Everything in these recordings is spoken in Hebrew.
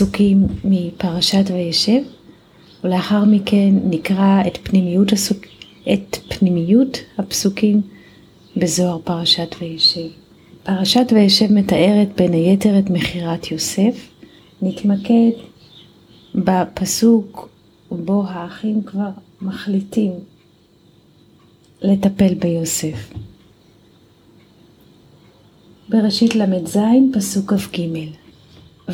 פסוקים מפרשת וישב, ולאחר מכן נקרא את פנימיות, הסוק... את פנימיות הפסוקים בזוהר פרשת וישב. פרשת וישב מתארת בין היתר את מכירת יוסף. נתמקד בפסוק בו האחים כבר מחליטים לטפל ביוסף. בראשית ל"ז, פסוק כ"ג: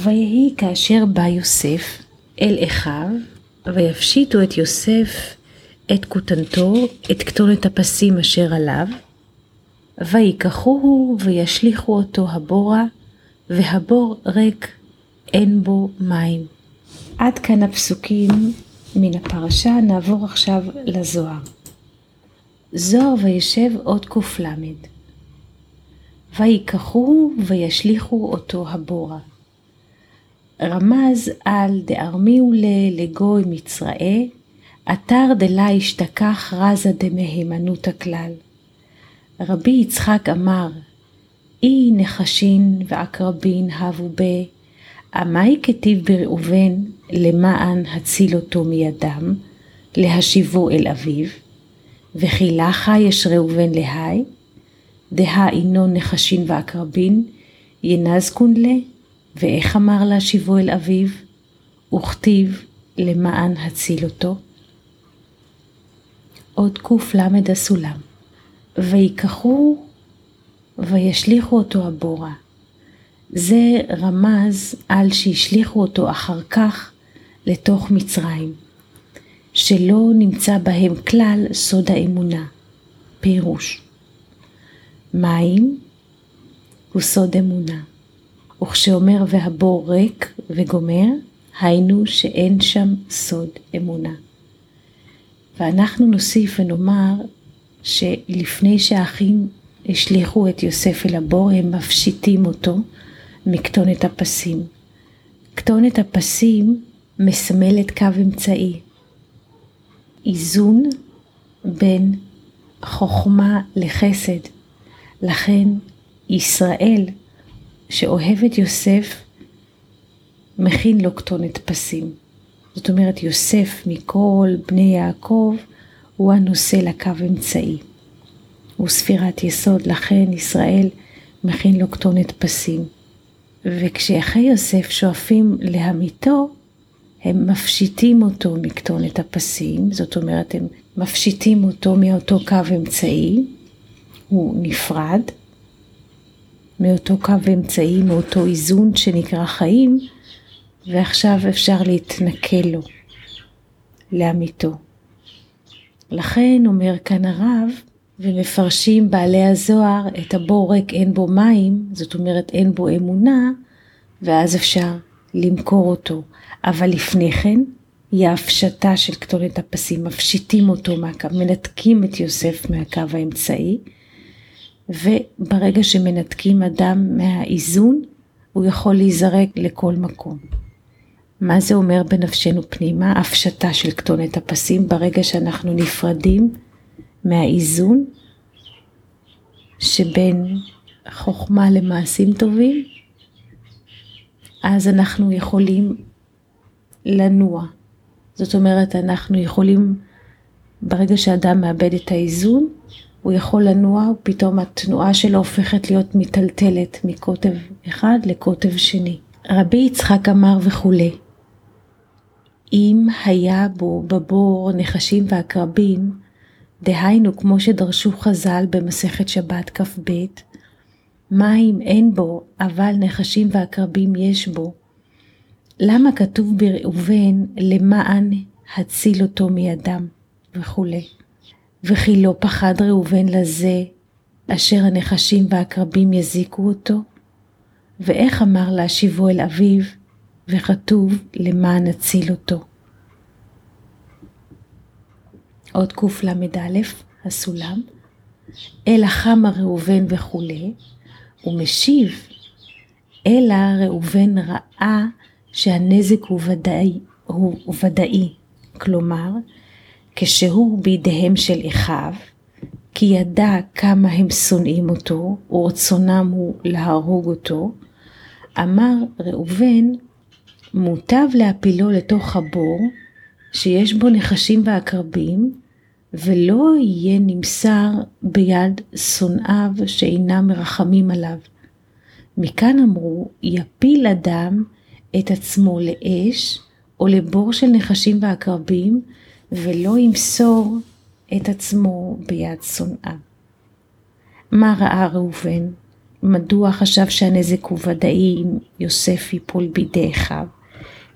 ויהי כאשר בא יוסף אל אחיו, ויפשיטו את יוסף את כותנתו, את כתונת הפסים אשר עליו, ויקחוהו וישליכו אותו הבורה, והבור ריק, אין בו מים. עד כאן הפסוקים מן הפרשה, נעבור עכשיו לזוהר. זוהר וישב עוד ק"ל ויקחוהו וישליכו אותו הבורה. רמז על דארמיהו לגוי מצראי, אתר דלה ישתכח רזה דמהימנות הכלל. רבי יצחק אמר, אי נחשין ועקרבין הבו ב, עמי כתיב בראובן למען הציל אותו מידם, להשיבו אל אביו, וכי לחה יש ראובן להי, דהה אינו נחשין ועקרבין, ינזקון לה, ואיך אמר להשיבו אל אביו, וכתיב למען הציל אותו. עוד קל הסולם, ויקחו וישליכו אותו הבורה. זה רמז על שהשליכו אותו אחר כך לתוך מצרים, שלא נמצא בהם כלל סוד האמונה. פירוש מים הוא סוד אמונה, וכשאומר והבור ריק וגומר, היינו שאין שם סוד אמונה. ואנחנו נוסיף ונאמר שלפני שהאחים השליכו את יוסף אל הבור, הם מפשיטים אותו מכתונת הפסים. כתונת הפסים מסמלת קו אמצעי, איזון בין חוכמה לחסד. לכן ישראל שאוהב את יוסף מכין לו כתונת פסים. זאת אומרת יוסף מכל בני יעקב הוא הנושא לקו אמצעי. הוא ספירת יסוד, לכן ישראל מכין לו כתונת פסים. וכשאחי יוסף שואפים להמיתו, הם מפשיטים אותו מכתונת הפסים, זאת אומרת הם מפשיטים אותו מאותו קו אמצעי, הוא נפרד מאותו קו אמצעי, מאותו איזון שנקרא חיים, ועכשיו אפשר להתנכל לו, לאמיתו. לכן אומר כאן הרב, ומפרשים בעלי הזוהר את הבור ריק אין בו מים, זאת אומרת אין בו אמונה, ואז אפשר למכור אותו. אבל לפני כן, היא ההפשטה של כתונת הפסים, מפשיטים אותו מהקו, מנתקים את יוסף מהקו האמצעי, וברגע שמנתקים אדם מהאיזון, הוא יכול להיזרק לכל מקום. מה זה אומר בנפשנו פנימה? הפשטה של כתונת הפסים ברגע שאנחנו נפרדים מהאיזון שבין חוכמה למעשים טובים, אז אנחנו יכולים לנוע. זאת אומרת, אנחנו יכולים, ברגע שאדם מאבד את האיזון, הוא יכול לנוע, ופתאום התנועה שלו הופכת להיות מיטלטלת מקוטב אחד לקוטב שני. רבי יצחק אמר וכולי, אם היה בו בבור נחשים ועקרבים, דהיינו כמו שדרשו חז"ל במסכת שבת כ"ב, מים אין בו, אבל נחשים ועקרבים יש בו. למה כתוב בראובן למען הציל אותו מידם וכולי. וכי לא פחד ראובן לזה אשר הנחשים והעקרבים יזיקו אותו? ואיך אמר להשיבו אל אביו, וכתוב למען הציל אותו. עוד קל"א, הסולם, אלא חמה ראובן וכולי, ומשיב, אלא ראובן ראה שהנזק הוא ודאי, הוא ודאי, כלומר, כשהוא בידיהם של אחיו, כי ידע כמה הם שונאים אותו, ורצונם הוא להרוג אותו, אמר ראובן, מוטב להפילו לתוך הבור, שיש בו נחשים ועקרבים, ולא יהיה נמסר ביד שונאיו שאינם מרחמים עליו. מכאן אמרו, יפיל אדם את עצמו לאש או לבור של נחשים ועקרבים, ולא ימסור את עצמו ביד שונאיו. מה ראה ראובן? מדוע חשב שהנזק הוא ודאי אם יוסף ייפול בידי אחיו?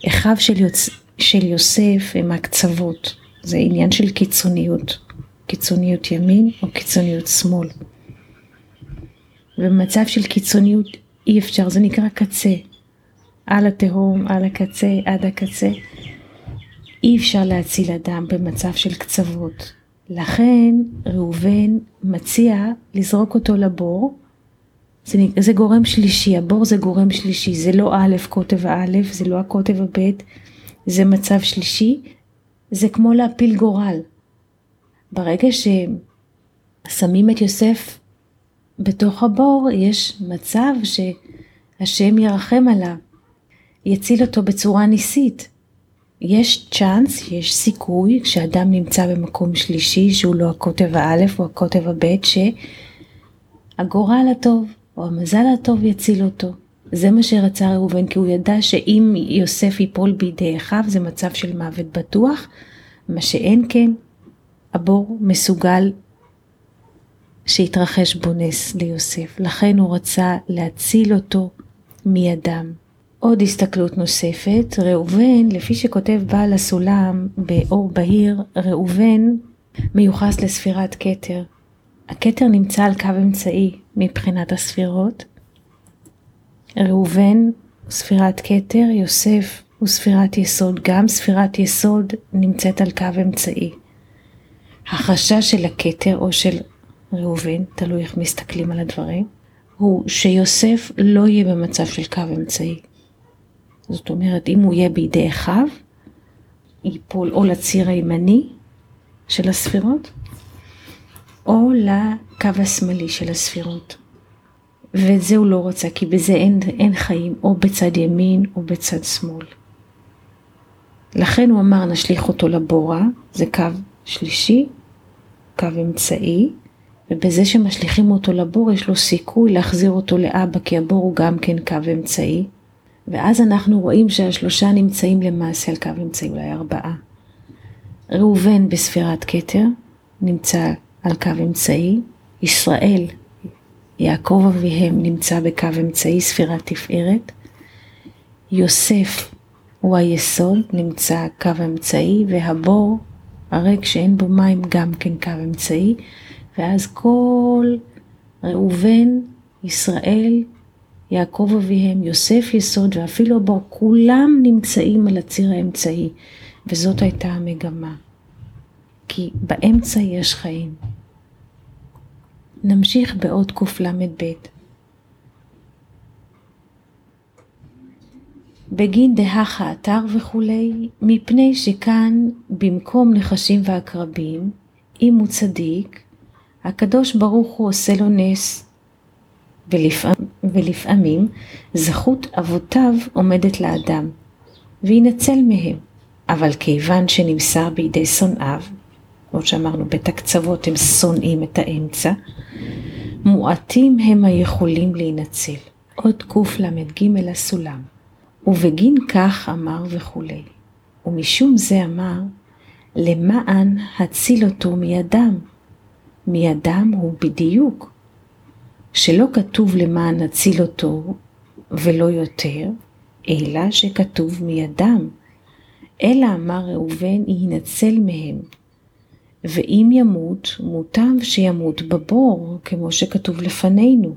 אחיו של, יוצ... של יוסף הם הקצוות, זה עניין של קיצוניות, קיצוניות ימין או קיצוניות שמאל. במצב של קיצוניות אי אפשר, זה נקרא קצה, על התהום, על הקצה, עד הקצה. אי אפשר להציל אדם במצב של קצוות. לכן ראובן מציע לזרוק אותו לבור. זה, זה גורם שלישי, הבור זה גורם שלישי, זה לא א' קוטב א', זה לא הקוטב הב', זה מצב שלישי, זה כמו להפיל גורל. ברגע ששמים את יוסף בתוך הבור, יש מצב שהשם ירחם עליו, יציל אותו בצורה ניסית. יש צ'אנס, יש סיכוי, כשאדם נמצא במקום שלישי, שהוא לא הקוטב האלף או הקוטב הבית, שהגורל הטוב או המזל הטוב יציל אותו. זה מה שרצה ראובן, כי הוא ידע שאם יוסף ייפול בידי אחיו, זה מצב של מוות בטוח, מה שאין כן, הבור מסוגל שיתרחש בו נס ליוסף. לכן הוא רצה להציל אותו מידם. עוד הסתכלות נוספת, ראובן, לפי שכותב בעל הסולם באור בהיר, ראובן מיוחס לספירת כתר. הכתר נמצא על קו אמצעי מבחינת הספירות. ראובן ספירת כתר, יוסף הוא ספירת יסוד, גם ספירת יסוד נמצאת על קו אמצעי. החשש של הכתר או של ראובן, תלוי איך מסתכלים על הדברים, הוא שיוסף לא יהיה במצב של קו אמצעי. זאת אומרת, אם הוא יהיה בידי אחיו, ייפול או לציר הימני של הספירות, או לקו השמאלי של הספירות. ואת זה הוא לא רוצה, כי בזה אין, אין חיים, או בצד ימין או בצד שמאל. לכן הוא אמר, נשליך אותו לבורה, זה קו שלישי, קו אמצעי, ובזה שמשליכים אותו לבור יש לו סיכוי להחזיר אותו לאבא, כי הבור הוא גם כן קו אמצעי. ואז אנחנו רואים שהשלושה נמצאים למעשה על קו אמצעי, אולי ארבעה. ראובן בספירת כתר נמצא על קו אמצעי, ישראל, יעקב אביהם נמצא בקו אמצעי, ספירת תפארת, יוסף הוא היסוד, נמצא קו אמצעי, והבור הריק שאין בו מים גם כן קו אמצעי, ואז כל ראובן, ישראל, יעקב אביהם, יוסף יסוד ואפילו הבור, כולם נמצאים על הציר האמצעי, וזאת הייתה המגמה. כי באמצע יש חיים. נמשיך בעוד קל"ב. בגין דהך האתר וכולי, מפני שכאן במקום נחשים ועקרבים, אם הוא צדיק, הקדוש ברוך הוא עושה לו נס, ולפעמים, ולפעמים זכות אבותיו עומדת לאדם, וינצל מהם. אבל כיוון שנמסר בידי שונאיו, כמו שאמרנו, בית הקצוות הם שונאים את האמצע, מועטים הם היכולים להינצל. עוד קל"ג הסולם. ובגין כך אמר וכולי. ומשום זה אמר, למען הציל אותו מידם. מידם הוא בדיוק שלא כתוב למען נציל אותו ולא יותר, אלא שכתוב מידם. אלא אמר ראובן יינצל מהם, ואם ימות, מוטב שימות בבור, כמו שכתוב לפנינו.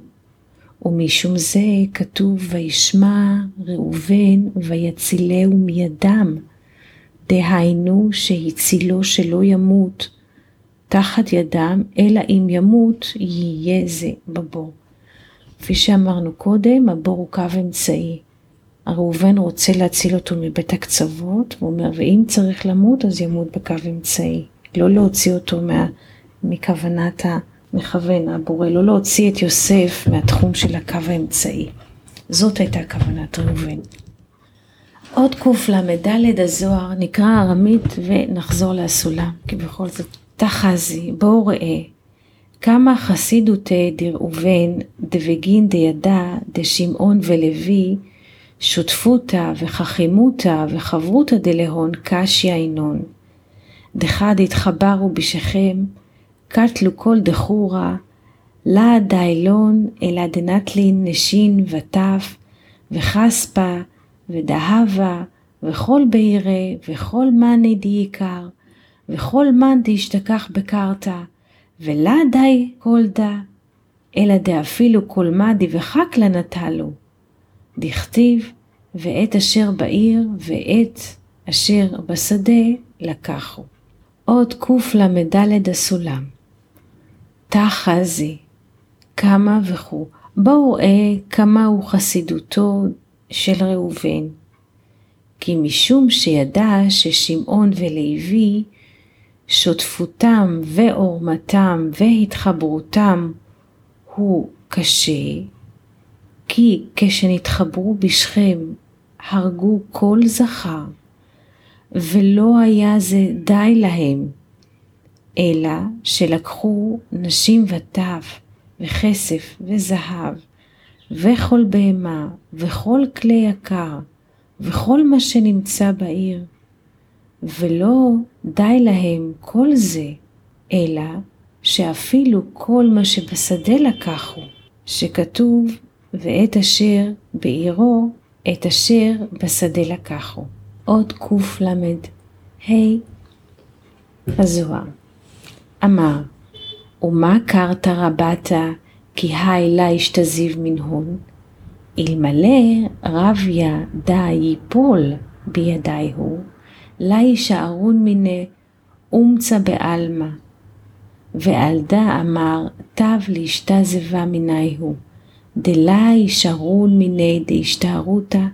ומשום זה כתוב וישמע ראובן ויצילהו מידם, דהיינו שהצילו שלא ימות, תחת ידם, אלא אם ימות, יהיה זה בבור. כפי שאמרנו קודם, הבור הוא קו אמצעי. ראובן רוצה להציל אותו מבית הקצוות, הוא אומר, ואם צריך למות, אז ימות בקו אמצעי. לא להוציא אותו מה, מכוונת המכוון, הבורא, לא להוציא את יוסף מהתחום של הקו האמצעי. זאת הייתה כוונת ראובן. עוד קל"ד הזוהר נקרא ארמית ונחזור לסולם, כי בכל זאת תחזי, בואו ראה, כמה חסידותי דראובן דבגין דידע דשמעון ולוי שותפותא וחכימותא וחברותא דלהון קשיא אינון. דחד התחברו בשכם, קטלו כל דחורה, לה דיילון אלא דנטלין נשין וטף, וחספה ודהבה, וכל בירה, וכל מאני דייקר, וכל מאן דהשתכח בקרתא, ולה די כל דא, אלא דאפילו כל מדי וחקלה נטלו. דכתיב, ואת אשר בעיר, ואת אשר בשדה לקחו. עוד קל"ד הסולם. תחזי, כמה וכו'. בואו ראה כמה הוא חסידותו של ראובן. כי משום שידע ששמעון ולוי, שותפותם ועורמתם והתחברותם הוא קשה, כי כשנתחברו בשכם הרגו כל זכר, ולא היה זה די להם, אלא שלקחו נשים וטף, וכסף, וזהב, וכל בהמה, וכל כלי יקר, וכל מה שנמצא בעיר, ולא די להם כל זה, אלא שאפילו כל מה שבשדה לקחו, שכתוב, ואת אשר בעירו, את אשר בשדה לקחו. עוד קל"ה הזוהר. אמר, ומה קרת רבתה כי היי לה ישתזיב מנהון? אלמלא רביה דה ייפול בידי הוא, לה יישארון מיני אומצה בעלמא. ועל דה אמר תב להשתזבה מיני הוא, דלה יישארון מיני דהשתערותא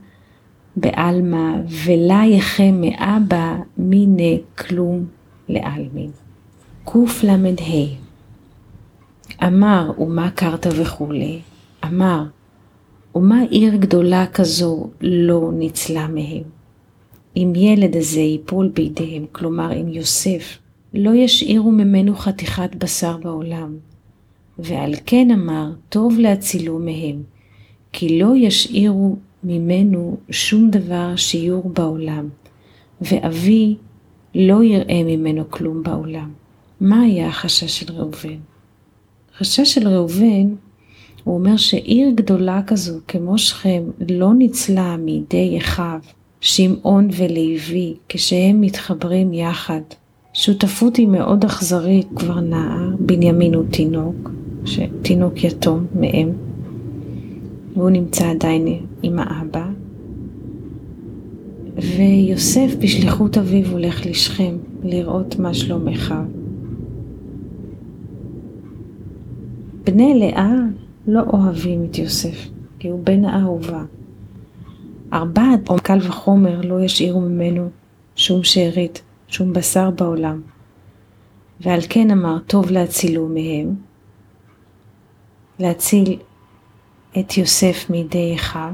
בעלמא, ולה יחם מאבא מיני כלום לעלמין. קל"ה אמר ומה קרת וכולי, אמר ומה עיר גדולה כזו לא ניצלה מהם. אם ילד הזה ייפול בידיהם, כלומר אם יוסף, לא ישאירו ממנו חתיכת בשר בעולם. ועל כן אמר, טוב להצילו מהם, כי לא ישאירו ממנו שום דבר שיעור בעולם, ואבי לא יראה ממנו כלום בעולם. מה היה החשש של ראובן? החשש של ראובן, הוא אומר שעיר גדולה כזו כמו שכם לא ניצלה מידי אחיו, שמעון ולוי, כשהם מתחברים יחד. שותפות היא מאוד אכזרית, כבר נער, בנימין הוא תינוק, תינוק יתום מאם, והוא נמצא עדיין עם האבא, ויוסף בשליחות אביו הולך לשכם לראות מה שלום אחיו. בני לאה לא אוהבים את יוסף, כי הוא בן האהובה. ארבעת או קל וחומר לא ישאירו ממנו שום שארית, שום בשר בעולם. ועל כן אמר טוב להצילו מהם, להציל את יוסף מידי אחיו.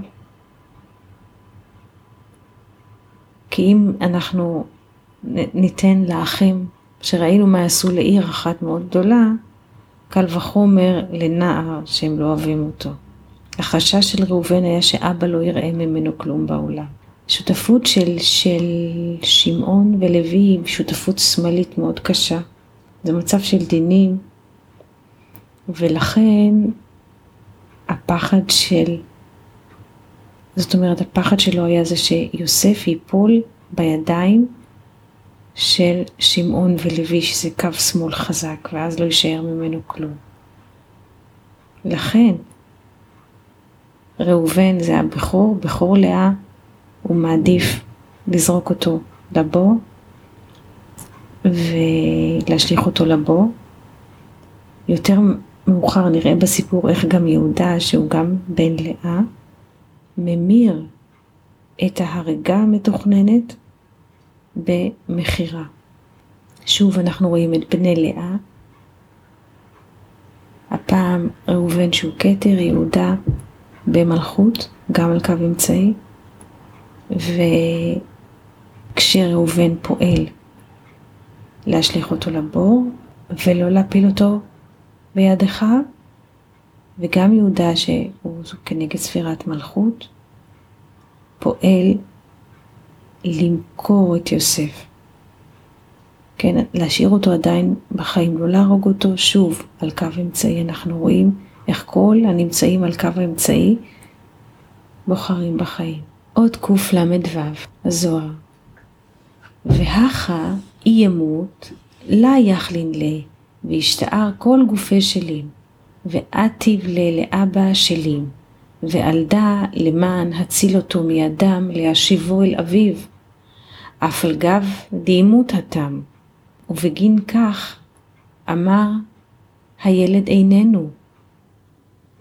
כי אם אנחנו ניתן לאחים, שראינו מה עשו לעיר אחת מאוד גדולה, קל וחומר לנער שהם לא אוהבים אותו. החשש של ראובן היה שאבא לא יראה ממנו כלום בעולם. שותפות של, של שמעון ולוי היא שותפות שמאלית מאוד קשה. זה מצב של דינים, ולכן הפחד של, זאת אומרת הפחד שלו היה זה שיוסף ייפול בידיים של שמעון ולוי, שזה קו שמאל חזק, ואז לא יישאר ממנו כלום. לכן, ראובן זה הבכור, בכור לאה, הוא מעדיף לזרוק אותו לבור ולהשליך אותו לבור. יותר מאוחר נראה בסיפור איך גם יהודה, שהוא גם בן לאה, ממיר את ההריגה המתוכננת במכירה. שוב אנחנו רואים את בני לאה, הפעם ראובן שהוא כתר, יהודה במלכות, גם על קו אמצעי, וכשראובן פועל להשליך אותו לבור ולא להפיל אותו ביד אחד, וגם יהודה שהוא כנגד ספירת מלכות, פועל למכור את יוסף. כן, להשאיר אותו עדיין בחיים, לא להרוג אותו שוב על קו אמצעי. אנחנו רואים איך כל הנמצאים על קו האמצעי בוחרים בחיים. עוד קל"ו, הזוהר. והכה אי ימות, לה יכלין לה, והשתער כל גופי שלים, ואטיב לה לאבא שלים, ועלדה למען הציל אותו מידם להשיבו אל אביו. אף על גב דהימות התם, ובגין כך אמר הילד איננו,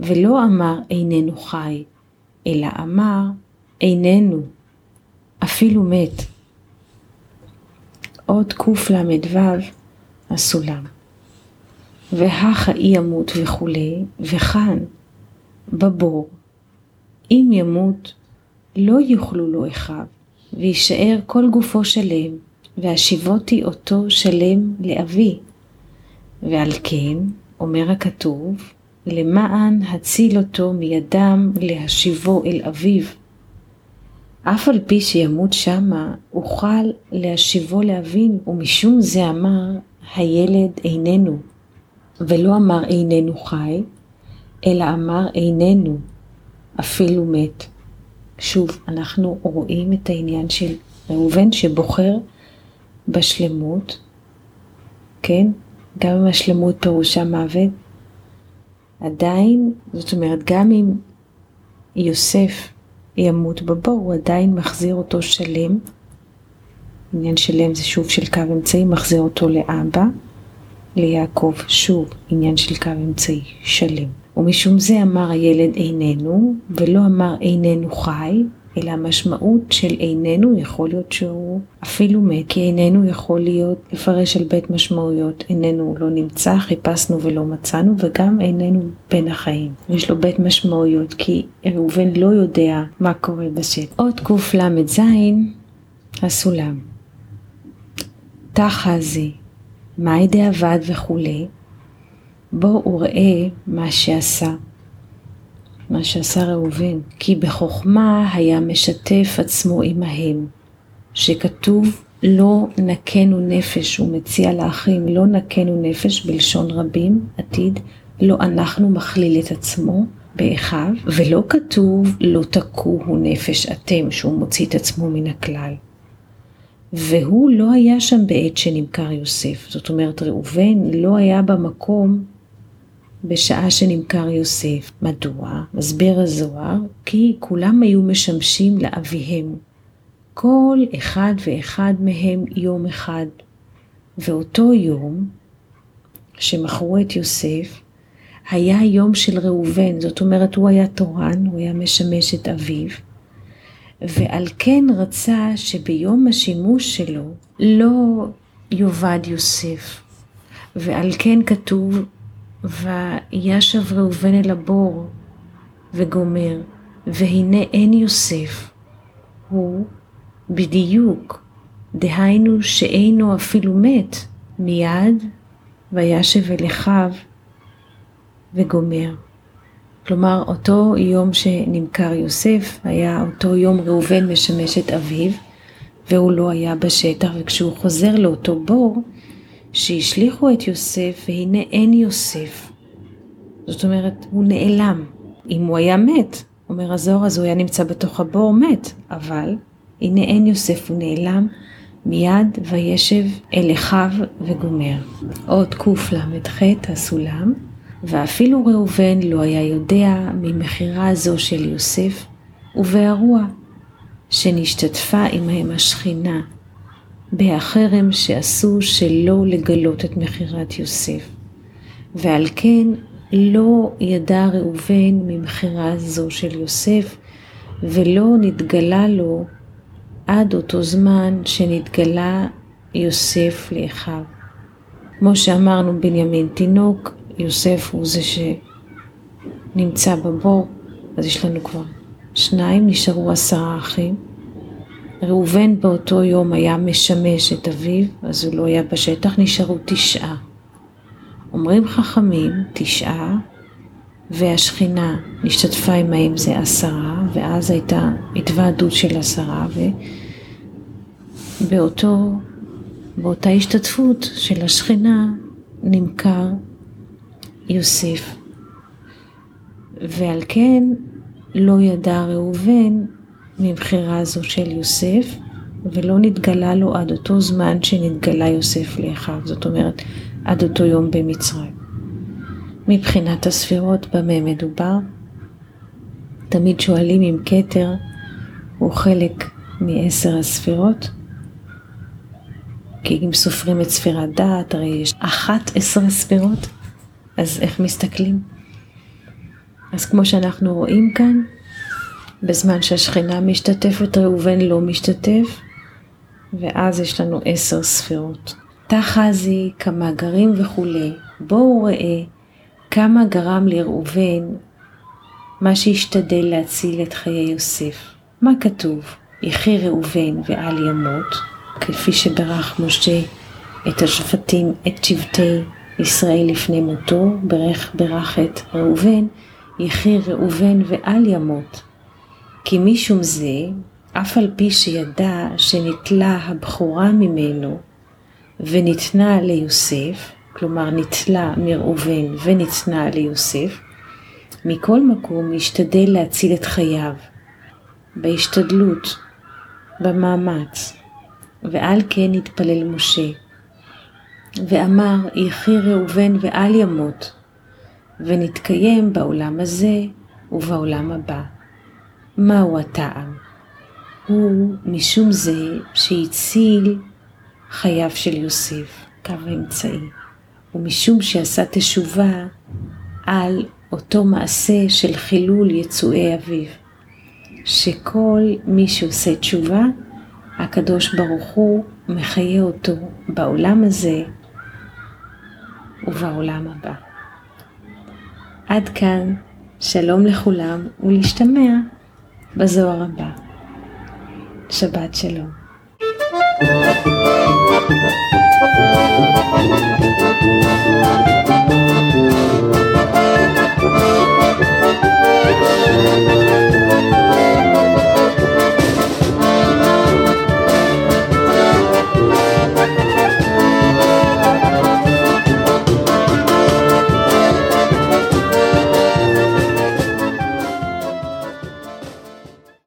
ולא אמר איננו חי, אלא אמר איננו, אפילו מת. עוד קל"ו הסולם. והכה אי ימות וכולי, וכאן, בבור, אם ימות, לא יוכלו לו אחיו, ויישאר כל גופו שלם, והשיבותי אותו שלם לאבי. ועל כן, אומר הכתוב, למען הציל אותו מידם להשיבו אל אביו. אף על פי שימות שמה, אוכל להשיבו לאבין, ומשום זה אמר, הילד איננו. ולא אמר איננו חי, אלא אמר איננו, אפילו מת. שוב, אנחנו רואים את העניין של ראובן שבוחר בשלמות, כן? גם אם השלמות פירושה מוות, עדיין, זאת אומרת, גם אם יוסף ימות בבור, הוא עדיין מחזיר אותו שלם. עניין שלם זה שוב של קו אמצעי, מחזיר אותו לאבא, ליעקב, שוב עניין של קו אמצעי, שלם. ומשום זה אמר הילד איננו, ולא אמר איננו חי, אלא המשמעות של איננו יכול להיות שהוא אפילו מת, כי איננו יכול להיות לפרש על בית משמעויות, איננו לא נמצא, חיפשנו ולא מצאנו, וגם איננו בין החיים. יש לו בית משמעויות, כי ראובן לא יודע מה קורה בשטח. עוד קל"ז, הסולם. תחה זה, מאי דאבד וכולי, בואו וראה מה שעשה. מה שעשה ראובן, כי בחוכמה היה משתף עצמו עמהם, שכתוב לא נקנו נפש, הוא מציע לאחים לא נקנו נפש בלשון רבים, עתיד, לא אנחנו מכליל את עצמו באחיו, ולא כתוב לא תקוהו נפש אתם, שהוא מוציא את עצמו מן הכלל. והוא לא היה שם בעת שנמכר יוסף, זאת אומרת ראובן לא היה במקום בשעה שנמכר יוסף. מדוע? מסביר הזוהר, כי כולם היו משמשים לאביהם. כל אחד ואחד מהם יום אחד. ואותו יום שמכרו את יוסף, היה יום של ראובן, זאת אומרת הוא היה תורן, הוא היה משמש את אביו, ועל כן רצה שביום השימוש שלו לא יאבד יוסף, ועל כן כתוב וישב ראובן אל הבור וגומר, והנה אין יוסף, הוא בדיוק, דהיינו שאינו אפילו מת, מיד וישב אל אחיו וגומר. כלומר, אותו יום שנמכר יוסף, היה אותו יום ראובן משמש את אביו, והוא לא היה בשטח, וכשהוא חוזר לאותו בור, שהשליכו את יוסף והנה אין יוסף. זאת אומרת, הוא נעלם. אם הוא היה מת, אומר הזוהר, אז הוא היה נמצא בתוך הבור מת, אבל הנה אין יוסף, הוא נעלם מיד וישב אל אחיו וגומר. עוד קל"ח הסולם, ואפילו ראובן לא היה יודע ממכירה זו של יוסף, ובאירוע שנשתתפה עמהם השכינה בהחרם שעשו שלא לגלות את מכירת יוסף. ועל כן לא ידע ראובן ממכירה זו של יוסף, ולא נתגלה לו עד אותו זמן שנתגלה יוסף לאחיו. כמו שאמרנו, בנימין תינוק, יוסף הוא זה שנמצא בבור, אז יש לנו כבר שניים, נשארו עשרה אחים. ראובן באותו יום היה משמש את אביו, אז הוא לא היה בשטח, נשארו תשעה. אומרים חכמים, תשעה, והשכינה השתתפה עמהם זה עשרה, ואז הייתה התוועדות של עשרה, ובאותו, באותה השתתפות של השכינה נמכר יוסף. ועל כן לא ידע ראובן מבחירה זו של יוסף, ולא נתגלה לו עד אותו זמן שנתגלה יוסף לאחיו, זאת אומרת, עד אותו יום במצרים. מבחינת הספירות במה מדובר, תמיד שואלים אם כתר הוא חלק מעשר הספירות, כי אם סופרים את ספירת דעת, הרי יש אחת עשר ספירות, אז איך מסתכלים? אז כמו שאנחנו רואים כאן, בזמן שהשכינה משתתפת, ראובן לא משתתף, ואז יש לנו עשר ספירות. תחזי כמה גרים וכולי, בואו ראה כמה גרם לראובן מה שהשתדל להציל את חיי יוסף. מה כתוב? יחי ראובן ואל ימות, כפי שברך משה את השבטים, את שבטי ישראל לפני מותו, ברך ברך את ראובן, יחי ראובן ואל ימות. כי משום זה, אף על פי שידע שנתלה הבכורה ממנו וניתנה ליוסף, כלומר ניטלה מראובן וניתנה ליוסף, מכל מקום השתדל להציל את חייו, בהשתדלות, במאמץ, ועל כן התפלל משה, ואמר יחי ראובן ואל ימות, ונתקיים בעולם הזה ובעולם הבא. מהו הטעם? הוא משום זה שהציל חייו של יוסף, קו האמצעי. ומשום שעשה תשובה על אותו מעשה של חילול יצואי אביו, שכל מי שעושה תשובה, הקדוש ברוך הוא מחיה אותו בעולם הזה ובעולם הבא. עד כאן, שלום לכולם ולהשתמע בזוהר הבא. שבת שלום.